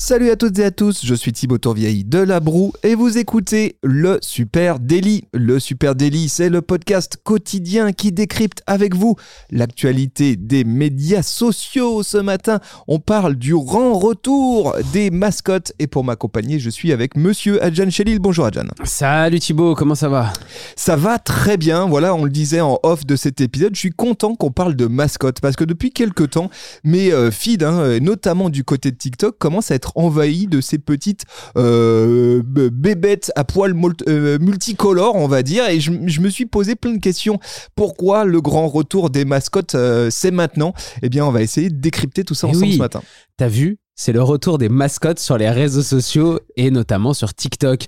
Salut à toutes et à tous, je suis Thibaut Tourvieille de La Broue et vous écoutez le Super Daily. Le Super Daily, c'est le podcast quotidien qui décrypte avec vous l'actualité des médias sociaux. Ce matin, on parle du grand retour des mascottes et pour m'accompagner, je suis avec monsieur Adjan Chelil. Bonjour Adjan. Salut Thibaut, comment ça va? Ça va très bien, voilà, on le disait en off de cet épisode, je suis content qu'on parle de mascottes parce que depuis quelques temps, mes euh, feeds, hein, notamment du côté de TikTok, commencent à être envahi de ces petites euh, bébêtes à poils euh, multicolores, on va dire. Et je, me suis posé plein de questions. Pourquoi le grand retour des mascottes, euh, c'est maintenant? Eh bien, on va essayer de décrypter tout ça eh ensemble ce matin. T'as vu? C'est le retour des mascottes sur les réseaux sociaux et notamment sur TikTok.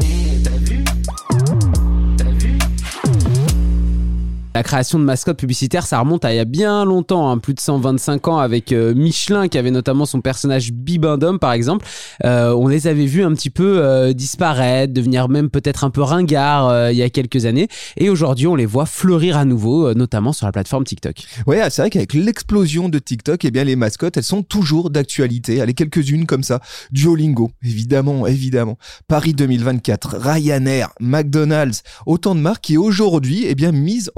La création de mascottes publicitaires, ça remonte à il y a bien longtemps, hein, plus de 125 ans, avec euh, Michelin qui avait notamment son personnage Bibendum par exemple. Euh, on les avait vus un petit peu euh, disparaître, devenir même peut-être un peu ringards il y a quelques années. Et aujourd'hui, on les voit fleurir à nouveau, notamment sur la plateforme TikTok. Ouais, ah, c'est vrai qu'avec l'explosion de TikTok, eh bien les mascottes, elles sont toujours d'actualité. Allez, quelques-unes comme ça. Duolingo, évidemment, évidemment. Paris 2024, Ryanair, McDonald's, autant de marques qui aujourd'hui, eh bien, misent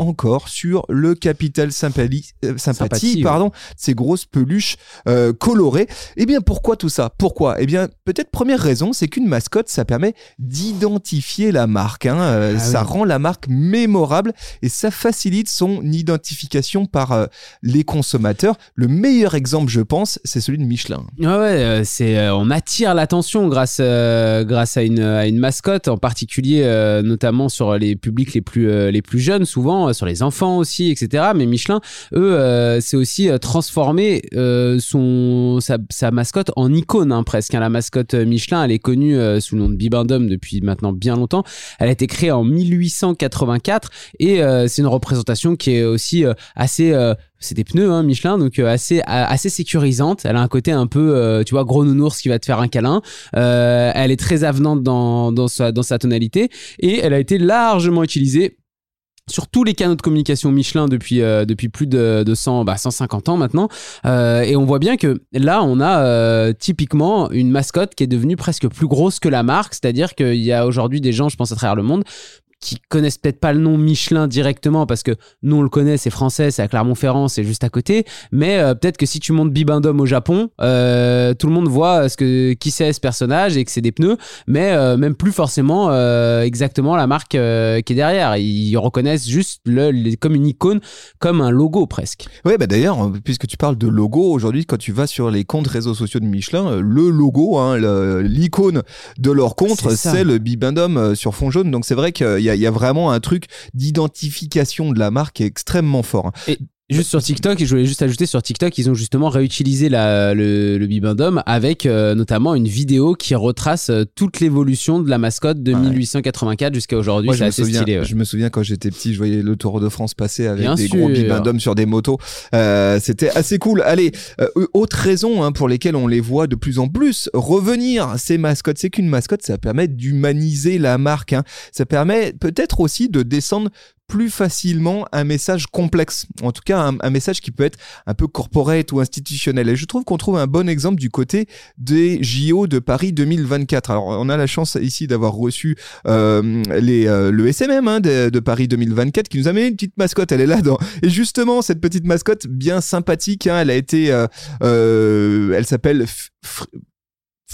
sur le capital sympathie, euh, sympathie, pardon, ces grosses peluches euh, colorées. Eh bien, pourquoi tout ça? Pourquoi? Eh bien, peut-être première raison, c'est qu'une mascotte, ça permet d'identifier la marque. Hein. Euh, ah ça rend la marque mémorable et ça facilite son identification par les consommateurs. Le meilleur exemple, je pense, c'est celui de Michelin. Ouais, ouais c'est, on attire l'attention grâce, grâce à, une, à une mascotte, en particulier notamment sur les publics les plus, les plus jeunes, souvent sur les enfants aussi, etc. Mais Michelin, eux, euh, c'est aussi euh, transformer euh, son, sa, mascotte en icône hein, presque. Hein. La mascotte Michelin, elle est connue sous le nom de Bibendum depuis maintenant bien longtemps. Elle a été créée en 1884 et c'est une représentation qui est aussi assez c'est des pneus hein, Michelin donc assez assez sécurisante elle a un côté un peu tu vois gros nounours qui va te faire un câlin elle est très avenante dans dans sa dans sa tonalité et elle a été largement utilisée sur tous les canaux de communication Michelin depuis, euh, depuis plus de, de 100, bah 150 ans maintenant. Euh, et on voit bien que là, on a euh, typiquement une mascotte qui est devenue presque plus grosse que la marque. C'est-à-dire qu'il y a aujourd'hui des gens, je pense à travers le monde, qui connaissent peut-être pas le nom Michelin directement parce que nous on le connaît, c'est français, c'est à Clermont-Ferrand, c'est juste à côté. Mais euh, peut-être que si tu montes Bibendum au Japon, euh, tout le monde voit ce que qui c'est ce personnage et que c'est des pneus, mais euh, même plus forcément exactement la marque qui est derrière. Ils reconnaissent juste le, comme une icône, comme un logo presque. Oui, bah d'ailleurs, puisque tu parles de logo, aujourd'hui quand tu vas sur les comptes réseaux sociaux de Michelin, le logo, hein, l'icône de leur compte, c'est le Bibendum sur fond jaune. Donc c'est vrai qu'il y a il y a vraiment un truc d'identification de la marque extrêmement fort. Et Juste sur TikTok, et je voulais juste ajouter sur TikTok, ils ont justement réutilisé la, le, le Bibendum avec euh, notamment une vidéo qui retrace euh, toute l'évolution de la mascotte de 1884 jusqu'à aujourd'hui. C'est assez stylé. Je me souviens quand j'étais petit, je voyais le Tour de France passer avec des gros Bibendums sur des motos. Euh, C'était assez cool. Allez, euh, autre raison hein, pour lesquelles on les voit de plus en plus revenir, ces mascottes, c'est qu'une mascotte, ça permet d'humaniser la marque. Hein. Ça permet peut-être aussi de descendre plus facilement un message complexe, en tout cas un, message qui peut être un peu corporate ou institutionnel. Et je trouve qu'on trouve un bon exemple du côté des JO de Paris 2024. Alors on a la chance ici d'avoir reçu euh, les, euh, le SMM hein, de, Paris 2024 qui nous a mis une petite mascotte, elle est là dedans. Et justement cette petite mascotte bien sympathique, hein, elle a été, euh, elle s'appelle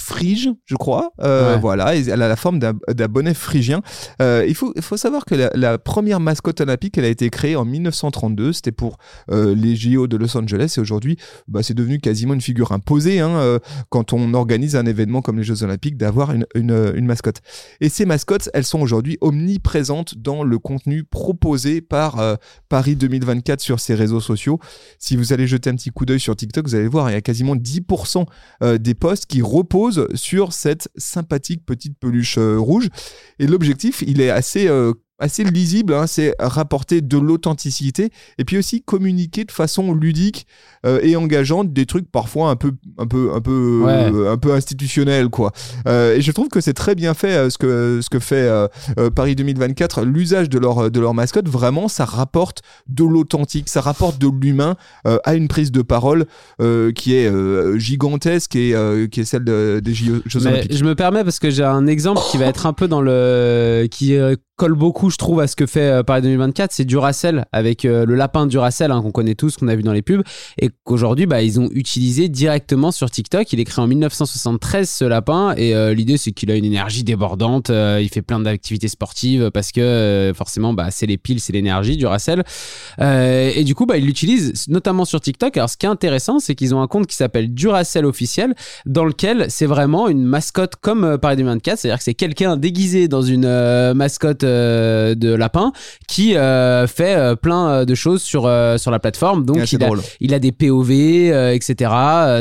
frige, je crois. Euh, voilà, elle a la forme d'un bonnet phrygien. Euh, il, faut, il faut savoir que la, première mascotte olympique, elle a été créée en 1932. C'était pour euh, les JO de Los Angeles. Et aujourd'hui, bah, c'est devenu quasiment une figure imposée hein, quand on organise un événement comme les Jeux olympiques d'avoir une, une, une, mascotte. Et ces mascottes, elles sont aujourd'hui omniprésentes dans le contenu proposé par Paris 2024 sur ses réseaux sociaux. Si vous allez jeter un petit coup d'œil sur TikTok, vous allez voir, il y a quasiment 10% des posts qui reposent sur cette sympathique petite peluche euh, rouge. Et l'objectif, il est assez euh, assez lisible, hein, c'est rapporter de l'authenticité et puis aussi communiquer de façon ludique euh, et engageante des trucs parfois un peu un peu un peu euh, un peu institutionnels quoi. Euh, et je trouve que c'est très bien fait ce que ce que fait Paris 2024, l'usage de leur de leur mascotte vraiment ça rapporte de l'authentique, ça rapporte de l'humain à une prise de parole qui est gigantesque et qui est celle des Jeux Olympiques. Je me permets parce que j'ai un exemple qui va être un peu dans le qui colle beaucoup, je trouve, à ce que fait euh, Paris 2024, c'est Duracell avec euh, le lapin Duracell hein, qu'on connaît tous, qu'on a vu dans les pubs, et qu'aujourd'hui, bah, ils ont utilisé directement sur TikTok. Il est créé en 1973 ce lapin, et euh, l'idée c'est qu'il a une énergie débordante. il fait plein d'activités sportives parce que forcément, bah, c'est les piles, c'est l'énergie Duracell. et du coup, bah, ils l'utilisent notamment sur TikTok. Alors, ce qui est intéressant, c'est qu'ils ont un compte qui s'appelle Duracell officiel, dans lequel c'est vraiment une mascotte comme Paris 2024, c'est-à-dire que c'est quelqu'un déguisé dans une mascotte euh, de lapin qui euh, fait euh, plein de choses sur, sur la plateforme. Donc, il, a, il, a, des POV, etc.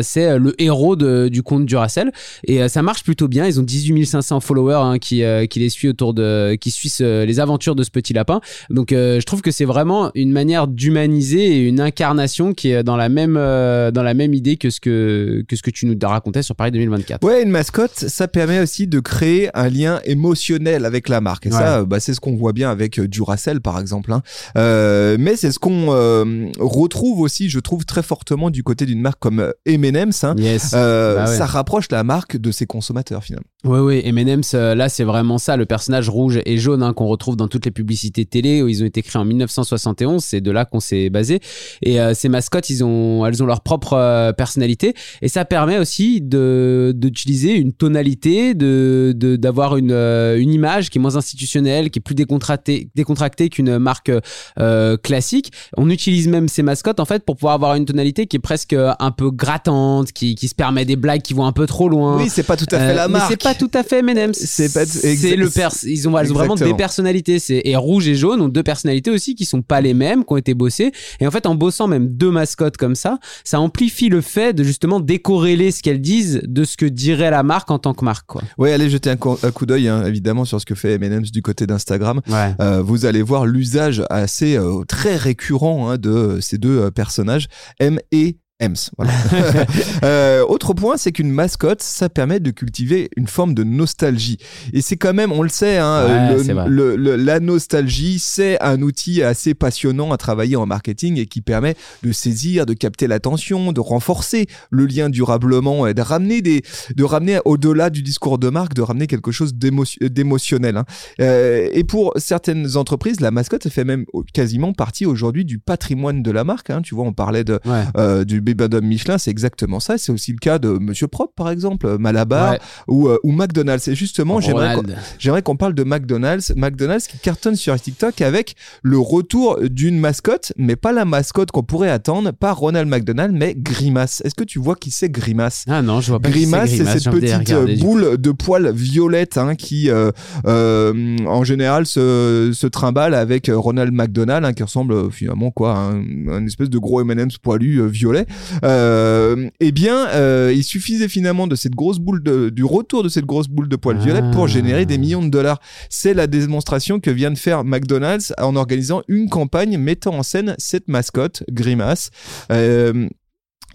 C'est le héros de, du compte Duracell. Et ça marche plutôt bien. Ils ont 18 500 followers hein, qui, qui les suivent autour de, qui suivent les aventures de ce petit lapin. Donc, je trouve que c'est vraiment une manière d'humaniser et une incarnation qui est dans la même, dans la même idée que ce que, que ce que tu nous racontais sur Paris 2024. Ouais, une mascotte, ça permet aussi de créer un lien émotionnel avec la marque. Et ça, bah, c'est ce qu'on voit bien avec euh, Duracell par exemple. Hein. Euh, mais c'est ce qu'on euh, retrouve aussi, je trouve très fortement du côté d'une marque comme M&M's. Hein. Bah ça rapproche la marque de ses consommateurs finalement. Oui, oui, M&M's, là c'est vraiment ça, le personnage rouge et jaune hein, qu'on retrouve dans toutes les publicités télé où ils ont été créés en 1971, c'est de là qu'on s'est basé. Et ces mascottes, ils ont, elles ont leur propre personnalité et ça permet aussi de d'utiliser une tonalité, de d'avoir une, une image qui est moins institutionnelle, qui est plus décontracté, décontracté qu'une marque euh, classique. On utilise même ces mascottes en fait pour pouvoir avoir une tonalité qui est presque un peu grattante, qui, qui se permet des blagues qui vont un peu trop loin. Oui, c'est pas tout à fait la marque. Pas tout à fait M&M's. C'est pas. C'est le pers. Ils ont, ils ont vraiment des personnalités. C'est et rouge et jaune ont deux personnalités aussi qui sont pas les mêmes, qui ont été bossées. Et en fait, en bossant même deux mascottes comme ça, ça amplifie le fait de justement décorréler ce qu'elles disent de ce que dirait la marque en tant que marque. Quoi. Ouais, allez jeter un, coup d'œil hein, évidemment sur ce que fait M&M's du côté d'Instagram euh, vous allez voir l'usage assez euh, très récurrent hein, de ces deux euh, personnages, M et Ems. Voilà. euh, autre point, c'est qu'une mascotte, ça permet de cultiver une forme de nostalgie. Et c'est quand même, on le sait, hein, le, le, la nostalgie, c'est un outil assez passionnant à travailler en marketing et qui permet de saisir, de capter l'attention, de renforcer le lien durablement et de ramener des, de ramener au-delà du discours de marque, de ramener quelque chose d'émotionnel. Hein. Euh, et pour certaines entreprises, la mascotte fait même quasiment partie aujourd'hui du patrimoine de la marque. Hein. Tu vois, on parlait de, euh, du Bébé Michelin, c'est exactement ça. C'est aussi le cas de Monsieur Propre, par exemple, Malabar ou, euh, ou McDonald's. Et justement, j'aimerais qu'on parle de McDonald's. McDonald's qui cartonne sur TikTok avec le retour d'une mascotte, mais pas la mascotte qu'on pourrait attendre, pas Ronald McDonald, mais Grimace. Est-ce que tu vois qui c'est Grimace? Ah non, je vois pas Grimace, c'est cette petite euh, boule de poils violette hein, qui, euh, en général, se, se, trimballe avec Ronald McDonald, hein, qui ressemble finalement quoi, à un, espèce de gros M&M's poilu violet euh, eh bien, euh, il suffisait finalement de cette grosse boule de, du retour de cette grosse boule de poils violets pour ah. générer des millions de dollars. C'est la démonstration que vient de faire McDonald's en organisant une campagne mettant en scène cette mascotte, Grimace. Euh,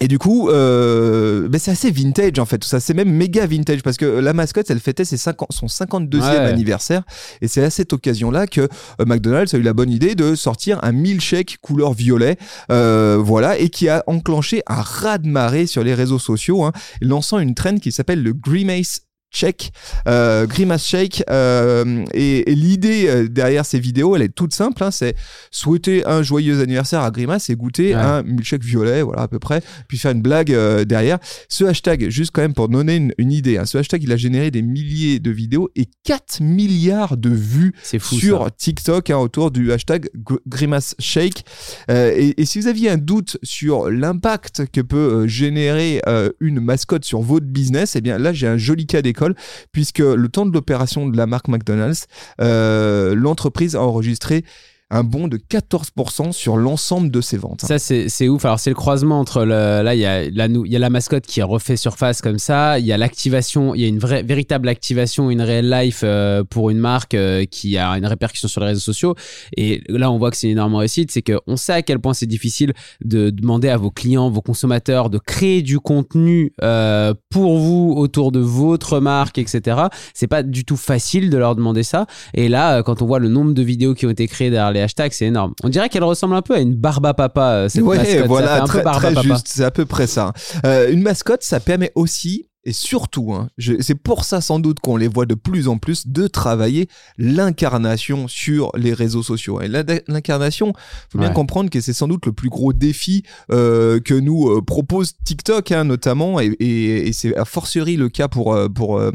et du coup, euh, ben c'est assez vintage en fait tout ça. C'est même méga vintage parce que la mascotte, elle fêtait ses 50, son 52e anniversaire. Et c'est à cette occasion-là que euh, McDonald's a eu la bonne idée de sortir un milkshake couleur violet. Euh, voilà. Et qui a enclenché un raz-de-marée sur les réseaux sociaux, hein, lançant une trend qui s'appelle le Grimace Check, euh, Grimace Shake. Euh, et, l'idée euh, derrière ces vidéos, elle est toute simple. Hein, c'est souhaiter un joyeux anniversaire à Grimace et goûter un milkshake violet, voilà à peu près, puis faire une blague euh, derrière. Ce hashtag, juste quand même pour donner une, idée, hein, ce hashtag, il a généré des milliers de vidéos et 4 milliards de vues sur TikTok hein, autour du hashtag Grimace Shake. Et, et, si vous aviez un doute sur l'impact que peut générer une mascotte sur votre business, eh bien là, j'ai un joli cas d'école puisque le temps de l'opération de la marque McDonald's, euh, l'entreprise a enregistré un bond de 14% sur l'ensemble de ses ventes. Ça, c'est ouf. Alors, c'est le croisement entre le. Là, il y, a la, il y a la mascotte qui refait surface comme ça. Il y a l'activation, il y a une vraie, véritable activation, une réelle life euh, pour une marque euh, qui a une répercussion sur les réseaux sociaux. Et là, on voit que c'est une énorme réussite. C'est qu'on sait à quel point c'est difficile de demander à vos clients, vos consommateurs de créer du contenu euh, pour vous autour de votre marque, etc. C'est pas du tout facile de leur demander ça. Et là, quand on voit le nombre de vidéos qui ont été créées derrière les hashtags, c'est énorme. On dirait qu'elle ressemble un peu à une barba papa. Cette ouais, voilà, un très, peu très juste. C'est à peu près ça. Euh, une mascotte, ça permet aussi et surtout, hein, c'est pour ça sans doute qu'on les voit de plus en plus, de travailler l'incarnation sur les réseaux sociaux. Et l'incarnation, faut bien comprendre que c'est sans doute le plus gros défi euh, que nous euh, propose TikTok, hein, notamment, et, et, et c'est a fortiori le cas pour, euh, pour euh,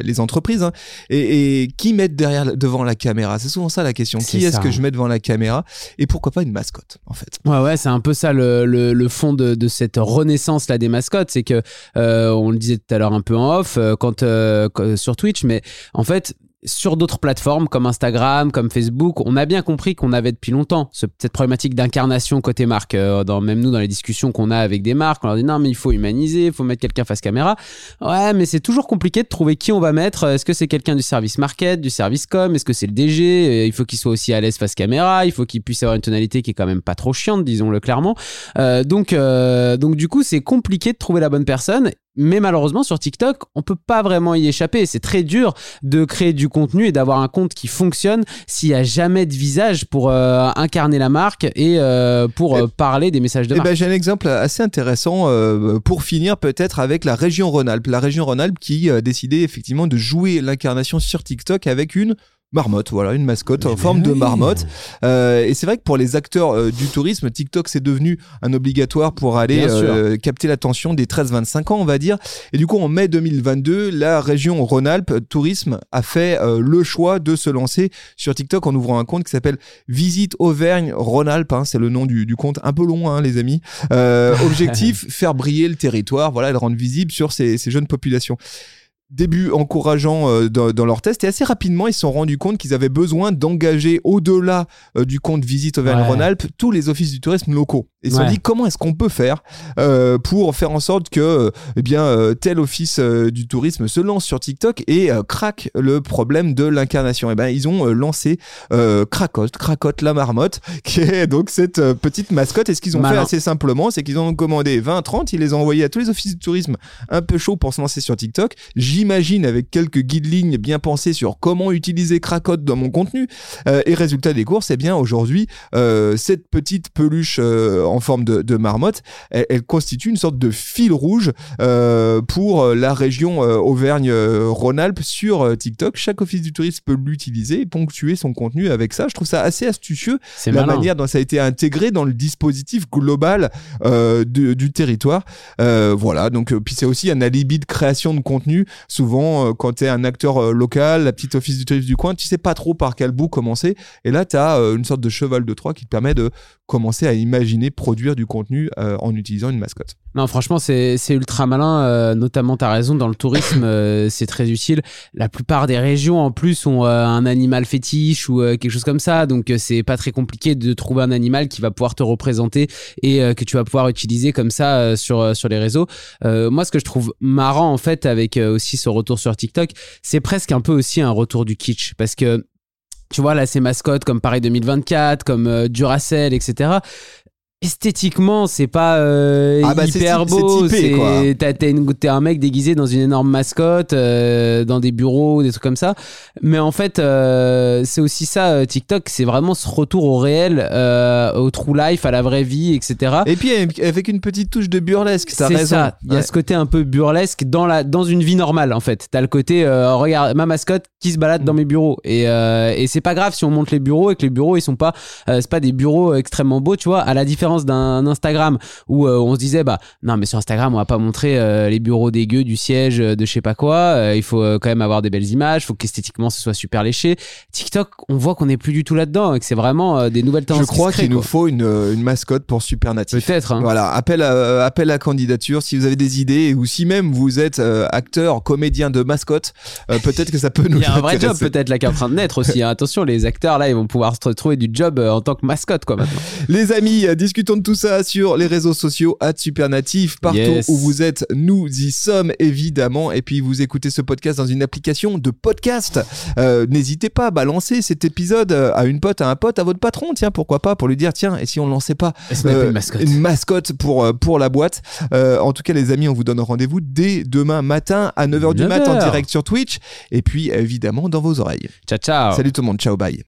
les entreprises. Hein. Et, et, qui mettent derrière, devant la caméra? C'est souvent ça la question. Qui est-ce que je mets devant la caméra? Et pourquoi pas une mascotte, en fait? Ouais, ouais, c'est un peu ça le, le, le fond de, de, cette renaissance là des mascottes, c'est que on le disait alors un peu en off euh, quand, euh, sur Twitch, mais en fait, sur d'autres plateformes comme Instagram, comme Facebook, on a bien compris qu'on avait depuis longtemps cette problématique d'incarnation côté marque. Euh, dans, même nous, dans les discussions qu'on a avec des marques, on leur dit non, mais il faut humaniser, il faut mettre quelqu'un face caméra. Ouais, mais c'est toujours compliqué de trouver qui on va mettre. Est-ce que c'est quelqu'un du service market, du service com? Est-ce que c'est le DG Il faut qu'il soit aussi à l'aise face caméra. Il faut qu'il puisse avoir une tonalité qui est quand même pas trop chiante, disons-le clairement. Donc, donc, du coup, c'est compliqué de trouver la bonne personne. Mais malheureusement, sur TikTok, on peut pas vraiment y échapper. C'est très dur de créer du contenu et d'avoir un compte qui fonctionne s'il y a jamais de visage pour euh, incarner la marque et euh, pour euh, parler des messages de eh marque. Ben, j'ai un exemple assez intéressant pour finir peut-être avec la région Rhône-Alpes. La région Rhône-Alpes qui a décidé effectivement de jouer l'incarnation sur TikTok avec une marmotte, voilà, une mascotte en forme de marmotte. Euh, et c'est vrai que pour les acteurs euh, du tourisme, TikTok c'est devenu un obligatoire pour aller euh, capter l'attention des 13-25 ans, on va dire. Et du coup, en mai 2022, la région Rhône-Alpes Tourisme a fait euh, le choix de se lancer sur TikTok en ouvrant un compte qui s'appelle Visite Auvergne Rhône-Alpes. Hein, c'est le nom du, du, compte, un peu long, hein, les amis. objectif faire briller le territoire, voilà, et le rendre visible sur ces, ces jeunes populations début encourageant euh, dans, leur test et assez rapidement ils se sont rendus compte qu'ils avaient besoin d'engager au-delà euh, du compte Visite Auvergne-Rhône-Alpes tous les offices du tourisme locaux. Et ils se sont dit comment est-ce qu'on peut faire euh, pour faire en sorte que eh bien tel office du tourisme se lance sur TikTok et craque le problème de l'incarnation? Et eh ben ils ont lancé Cracotte, Cracotte la marmotte qui est donc cette petite mascotte et ce qu'ils ont fait assez simplement c'est qu'ils ont commandé 20 30, ils les ont envoyés à tous les offices du tourisme un peu chauds pour se lancer sur TikTok. J'imagine, avec quelques guides lignes bien pensés sur comment utiliser Krakotte dans mon contenu. Euh, et résultat des courses, eh bien aujourd'hui, euh, cette petite peluche euh, en forme de, marmotte, elle, constitue une sorte de fil rouge pour la région Auvergne-Rhône-Alpes sur TikTok. Chaque office du tourisme peut l'utiliser et ponctuer son contenu avec ça. Je trouve ça assez astucieux la manière dont ça a été intégré dans le dispositif global du territoire. voilà, donc puis c'est aussi un alibi de création de contenu souvent euh, quand tu es un acteur euh, local, la petite office du tourisme du coin, tu sais pas trop par quel bout commencer. Et là, tu as euh, une sorte de cheval de Troie qui te permet de commencer à imaginer produire du contenu en utilisant une mascotte. Non, franchement, c'est ultra malin. notamment, tu as raison, dans le tourisme, c'est très utile. La plupart des régions, en plus, ont un animal fétiche ou quelque chose comme ça. Donc, c'est pas très compliqué de trouver un animal qui va pouvoir te représenter et que tu vas pouvoir utiliser comme ça sur, sur les réseaux. moi, ce que je trouve marrant, en fait, avec aussi ce retour sur TikTok, c'est presque un peu aussi un retour du kitsch. Parce que tu vois là ces mascottes comme Paris 2024, comme euh, Duracell, etc esthétiquement c'est pas euh, ah bah, hyper beau c'est t'es un mec déguisé dans une énorme mascotte euh, dans des bureaux des trucs comme ça. Mais en fait euh, c'est aussi ça TikTok c'est vraiment ce retour au réel au true life à la vraie vie etc et puis avec une petite touche de burlesque c'est ça il y a ce côté un peu burlesque dans la dans une vie normale en fait. T'as le côté regarde ma mascotte qui se balade dans mes bureaux. Et, et c'est pas grave si on monte les bureaux et que les bureaux ils sont pas c'est pas des bureaux extrêmement beaux tu vois. À la différence différence d'un Instagram où on se disait bah non mais sur Instagram on va pas montrer les bureaux dégueux du siège de je sais pas quoi. il faut quand même avoir des belles images, faut qu'esthétiquement ce soit super léché. TikTok, on voit qu'on n'est plus du tout là-dedans et que c'est vraiment des nouvelles tendances. Je crois qu'il nous faut une, une, mascotte pour Supernatif. Peut-être. Hein. Voilà, appel à, appel à candidature si vous avez des idées ou si même vous êtes acteur, comédien de mascotte, peut-être que ça peut nous. Il y a un vrai job peut-être là qui est en train de naître aussi. Hein. Attention, les acteurs là, ils vont pouvoir se retrouver du job en tant que mascotte quoi maintenant. Les amis, discutons de tout ça sur les réseaux sociaux à Supernatif. Partout où vous êtes, nous y sommes évidemment. Et puis vous écoutez ce podcast dans une application de podcast. Euh, n'hésitez pas à balancer cet épisode à une pote, à un pote, à votre patron. Tiens, pourquoi pas pour lui dire tiens, et si on lançait pas euh, une, mascotte. une, mascotte. pour euh, pour la boîte. en tout cas, les amis, on vous donne rendez-vous dès demain matin à 9h du matin en direct sur Twitch. Et puis évidemment dans vos oreilles. Ciao ciao. Salut tout le monde. Ciao bye.